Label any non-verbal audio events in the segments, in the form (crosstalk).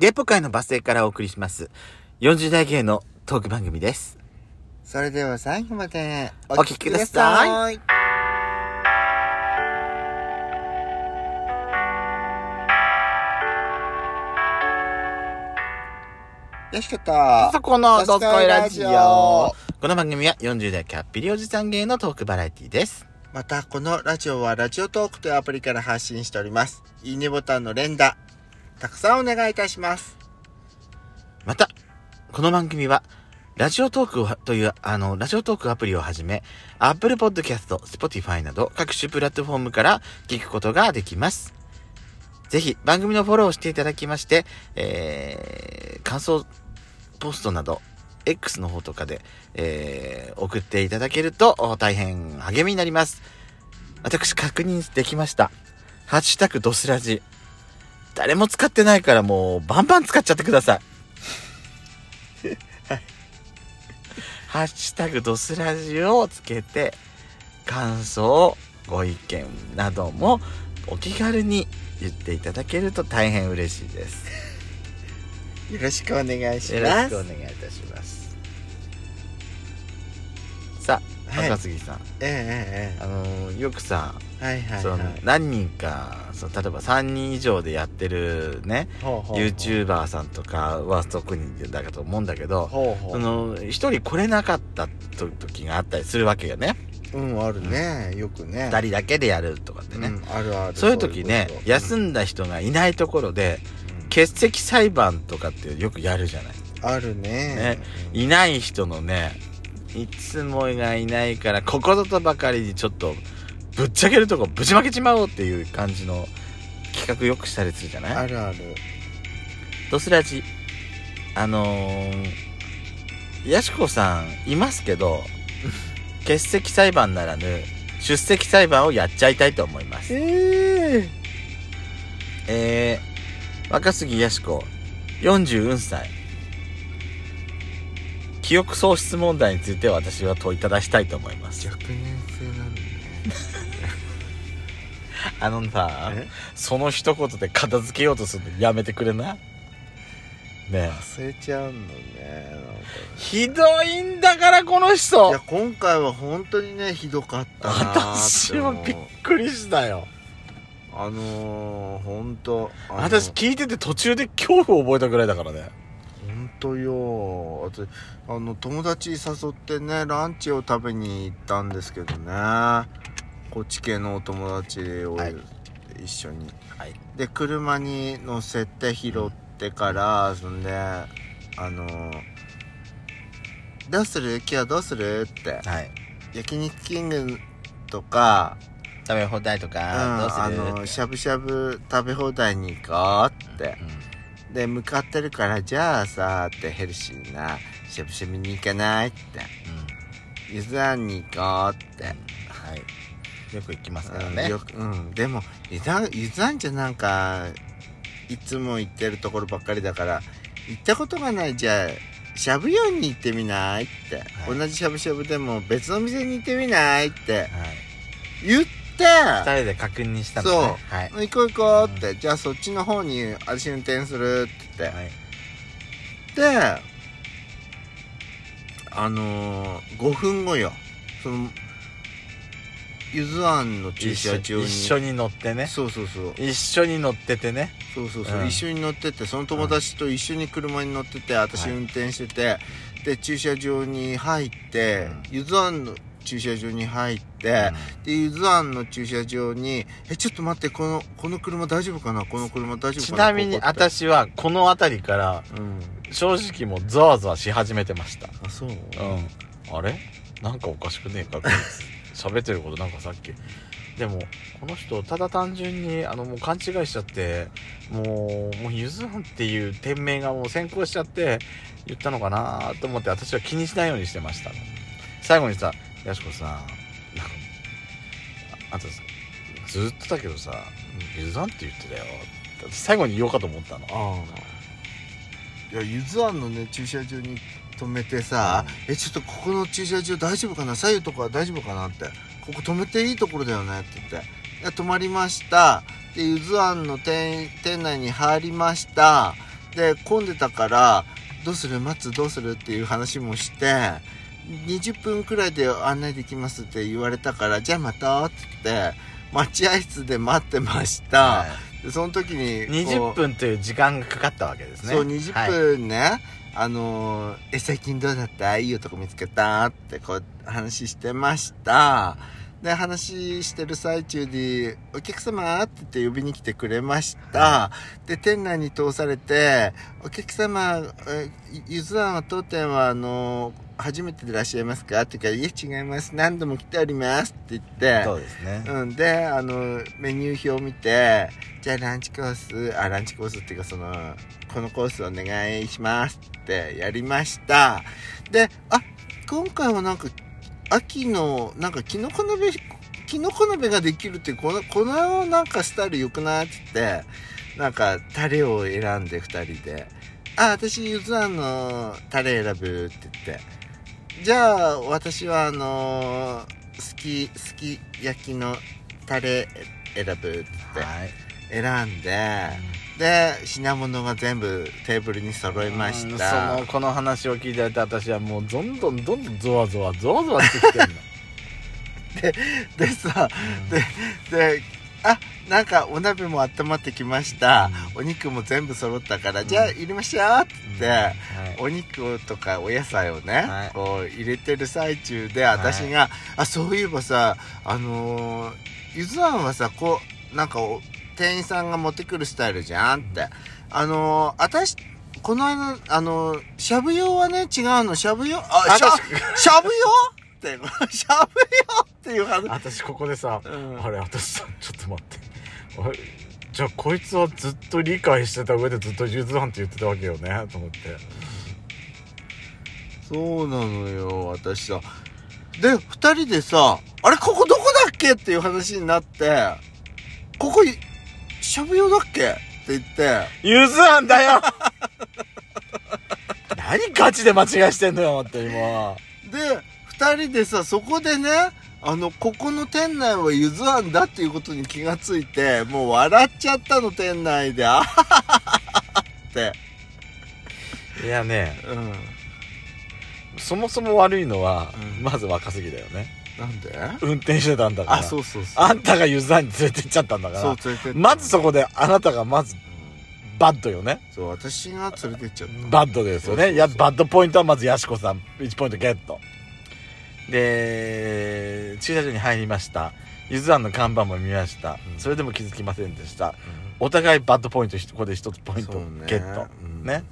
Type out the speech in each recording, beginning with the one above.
ゲポ界のバス停からお送りします。40代芸のトーク番組です。それでは最後までお聞きください。よしかった。そこのドスコイラジオド。この番組は40代キャッピリおじさん芸のトークバラエティです。また、このラジオはラジオトークというアプリから発信しております。いいねボタンの連打、たくさんお願いいたします。また、この番組は、ラジオトークをという、あの、ラジオトークアプリをはじめ、Apple Podcast、Spotify など各種プラットフォームから聞くことができます。ぜひ、番組のフォローしていただきまして、えー、感想ポストなど、X の方とかで、えー、送っていただけると大変励みになります。私確認できました。ハッシュタグドスラジ。誰も使ってないからもうバンバン使っちゃってください。(laughs) ハッシュタグドスラジをつけて、感想、ご意見などもお気軽に言っていただけると大変嬉しいです。(laughs) よろしくお願いしよろます。しくお願いいたします。さあ、はい。赤杉さん、えええあのーよくさ、えはいはいはい。何人かその例えば3人以上でやってるねほうほうほう。YouTuber さんとかは特にだと思うんだけどほうほ。そうの一人来れなかったと時があったりするわけよね。うん、あるね。よくね。2人だけでやるとかってね、うん、あるある。そういう時ね休ん。んだ人がいないところで欠席裁判とかってよくやるじゃない。あるね。ね。いない人のねいつもがいないからここぞとばかりにちょっとぶっちゃけるとこぶちまけちまおうっていう感じの企画よくしたりするじゃない？あるある。ドスラジあのー、やしこさんいますけど (laughs) 欠席裁判ならぬ出席裁判をやっちゃいたいと思います。ええー、若杉やしこ44歳記憶喪失問題について私は問いただしたいと思います。若年性なんだね。あのさえ？その一言で片付けようとするのやめてくれなねえ。忘れちゃうのね。なんか。ひどいんだからこの人。いや、今回は本当にね、ひどかったな私もびっくりしたよ。あのー、本当私聞いてて途中で恐怖を覚えたぐらいだからね。本当よ。私あの友達誘ってねランチを食べに行ったんですけどね。こっち系のお友達をはい。一緒に、はい。で車に乗せて拾ってからそんであのどうする？今日はどうする？って。はい。焼肉キングとか、食べ放題とうん、か、どうする？あのしゃぶしゃぶ食べ放題に行こうって、うんで向かってるからじゃあさってヘルシーなしゃぶしゃぶに行かないって。ゆずあん。に行こうって、はい。よく行きますからうんね、よくうん。でもゆずあんゆずあんじゃなんかいつも行ってるところばっかりだから行ったことがない。じゃあしゃぶ用に行ってみないって、はい。同じしゃぶしゃぶでも別の店に行ってみないって。はい。言って二人で確認したのね。そう。はい。行こう行こうって、じゃあそっちの方に私運転するって。言って、はい。であのー、5分後よ。そのゆずあんの駐車場に。一緒に乗ってね。そうそうそう。一緒に乗っててね。そうそうそう、うん。一緒に乗っててその友達と一緒に車に乗ってて私はい。運転してて、で駐車場に入って、うん。ゆずあんの駐車場に入って、でゆずあんの駐車場に「えちょっと待ってこのこの車大丈夫かな？この車大丈夫ちかな?」なみに私はこの辺りからうん。正直もうゾワゾワし始めてました。あそう？うん。あれ？なんかおかしくねえかこいつ喋ってることなんかさっき。でもこの人ただ単純にあのもう勘違いしちゃってもうもうゆずあんっていう店名がもう先行しちゃって言ったのかなと思って私は気にしないようにしてました。最後にさやしこさんなんかああとさずっとだけどさゆずあんって言ってたよ。って最後に言おうかと思ったの。ああ。いやゆずあんのね駐車場に止めてさ「えちょっとここの駐車場大丈夫かな？左右とか大丈夫かな?」って「ここ止めていいところだよね」って言って「いや止まりました」でゆずあんの店店内に入りました。で混んでたからどうする？待つ？どうする？っていう話もして20分くらいで案内できますって言われたからじゃあまたって言って待合室で待ってました、はい。でその時にこう20分という時間がかかったわけですね。そう20分ね、あのーえ最近どうだった？いい男見つけた?」ってこう話してました。で話してる最中に「お客様?」って言って呼びに来てくれました、で店内に通されて「お客様えゆず庵は当店はあのー初めてでいらっしゃいますか?」って言うから「いえ違います。何度も来ております」って言って。そうですね、うん、であのメニュー表を見てじゃあランチコースあランチコースっていうかそのこのコースお願いしますってやりました。であ今回はなんか秋のなんかきのこ鍋きのこ鍋ができるってこのこのなんかスタイル良くないって言ってなんかタレを選んで2人で「あ私ゆずあんのタレ選ぶ」って言ってじゃあ私はあのすきすき焼きのタレ選ぶって選んでで品物が全部テーブルに揃いましうんたそのこの話を聞いてると私はもうどんどんどんどんゾワゾワゾワゾワしてきてんの。(laughs) でさでであなんかお鍋も温まってきました、お肉も全部揃ったから、うん。じゃあ入れましょうって言って、はい。お肉とかお野菜をね、はい。こう入れてる最中で私が、あそういえばさあのーゆずあんはさこうなんかお店員さんが持ってくるスタイルじゃんって。あのー私この間あのーしゃぶ用はね違うの。しゃぶ用？あしゃしゃぶ用？ってしゃぶ用っていう話、私ここでさうん。あれ私さちょっと待って。じゃあこいつはずっと理解してた上でずっとゆず庵って言ってたわけよねと思って。そうなのよ私さ。で二人でさ「あれここどこだっけ?」っていう話になって「ここいしゃぶ用だっけ?」って言って。ゆず庵だよ！(laughs) 何ガチで間違いしてんのよって今で二人でさそこでねあのここの店内はゆず庵だっていうことに気がついてもう笑っちゃったの店内であははははって。いやねうん。そもそも悪いのは、うん。まず若杉だよね。なんで？運転してたんだから。あそうそうそう。あんたがゆず庵に連れてっちゃったんだから。そう連まずそこであなたがまずうん。バッドよね。そう私が連れてっちゃった。バッドですよね。そうそうそう。いやバッドポイントはまずやしこさん1ポイントゲットで駐車場に入りました。ゆず庵の看板も見ました、うん。それでも気づきませんでした。お互いバッドポイントここで1つポイントゲット。うん。ね。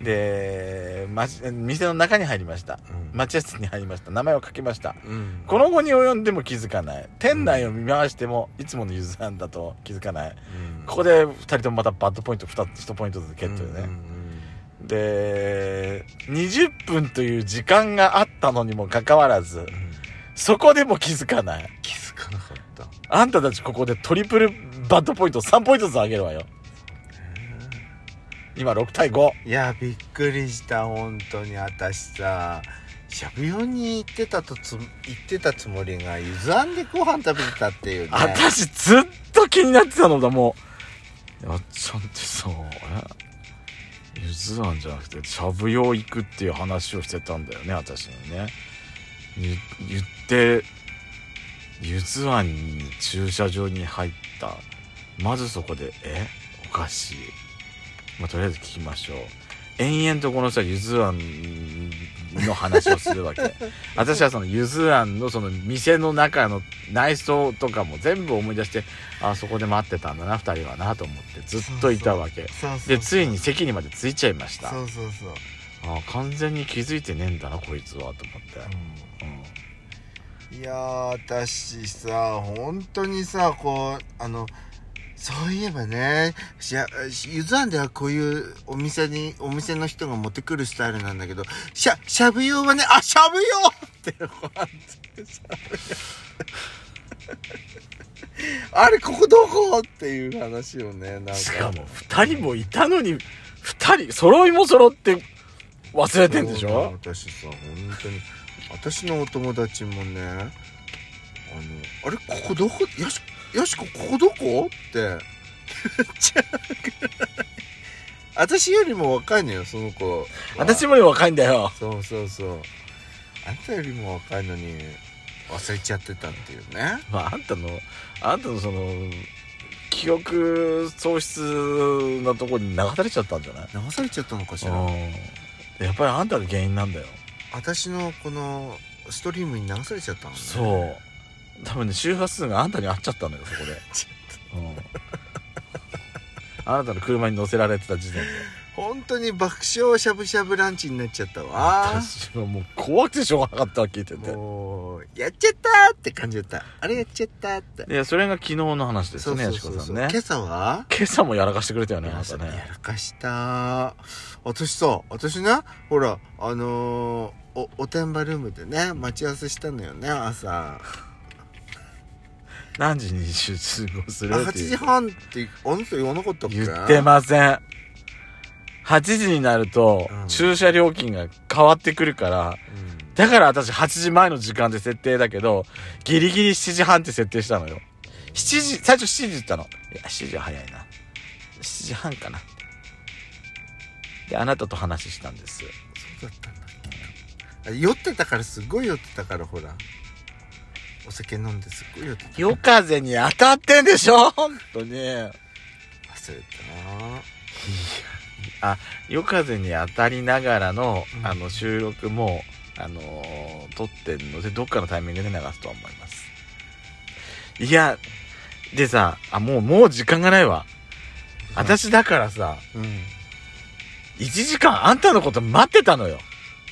で、ま、店の中に入りました。うん。待合室に入りました。名前を書きました。うん。この後に及んでも気づかない。店内を見回してもいつものゆず庵だと気づかない。うん。ここで2人ともまたバッドポイント 2, 1ポイントずつゲットよね、うんうんで20分という時間があったのにもかかわらずうん。そこでも気づかない。気づかなかった。あんたたちここでトリプルバッドポイント3ポイントずつあげるわよ。今6対5いやびっくりした本当に私さ。しゃぶ用に行ってたとつ行ってたつもりがゆずあんでご飯食べてたっていうね。私ずっと気になってたのだもう。やっちゃんってさえゆず庵じゃなくてしゃぶ用行くっていう話をしてたんだよね私にね。言ってゆずあんに駐車場に入った。まずそこでえ？おかしい。まあとりあえず聞きましょう。延々とこの人はゆずあんの話をするわけ。(laughs) 私はそのゆずあんのその店の中の内装とかも全部思い出してあそこで待ってたんだな2人はなと思ってずっといたわけ。でついに席にまで着いちゃいました。そうそうそう、あ完全に気づいてねえんだなこいつはと思って、うん。いやー私さ本当にさこうあのそういえばねしゃゆず庵ではこういうお店にお店の人が持ってくるスタイルなんだけどしゃしゃぶ用はねあしゃぶ用ってこうやって。しゃぶ用あれここどこ？っていう話をねなんか。しかも2人もいたのに2人揃いも揃って忘れてんでしょ？私さ本当に。私のお友達もねあのあれここどこ？やしやしこここどこ？って。言っちゃ私よりも若いのよその子。は私もより若いんだよ。そうそうそう。あんたよりも若いのに忘れちゃってたっていうね。まあ、あんたの、あんたのその、記憶喪失なとこに流されちゃったんじゃない？流されちゃったのかしら？うん。やっぱりあんたが原因なんだよ。私のこのストリームに流されちゃったのね。そう。多分ね、周波数があんたに合っちゃったのよ、そこで。うん。あなたの車に乗せられてた時点で。本当に爆笑しゃぶしゃぶランチになっちゃったわ私はもう怖くてしょうがなかったわ、聞いてて。もうやっちゃったって感じだったあれやっちゃったっていや、それが昨日の話ですね、やしこさんね。今朝は？今朝もやらかしてくれたよね、あなたやね。らかした私さ私ねほらあのーおおてんばルームでね待ち合わせしたのよね朝何時に集合するあ8っていう時半ってあの人言わなかったっけ？言ってません。8時になるとうん、駐車料金が変わってくるから、うんだから私8時前の時間で設定だけど、ギリギリ7時半って設定したのよ。7時、最初7時言ったの。いや、7時は早いな。7時半かな。で、あなたと話したんです。そうだったんだ酔ってたからすごい酔ってたからほらお酒飲んですごい酔ってた。夜風に当たってんでしょ？本当に。忘れ夜風に当たりながらの、うん。あの収録も、あのー撮ってんのでどっかのタイミングで流すとは思います。いやでさあもうもう時間がないわ。たな私だからさうん。1時間あんたのこと待ってたのよ。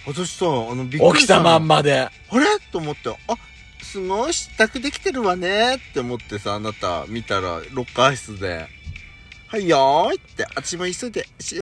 私さあのびっくり起きたまんままで。あれ？と思ってあすごい支度できてるわねって思ってさあなた見たらロッカー室で「はいよーい」って。あっちも急いで。し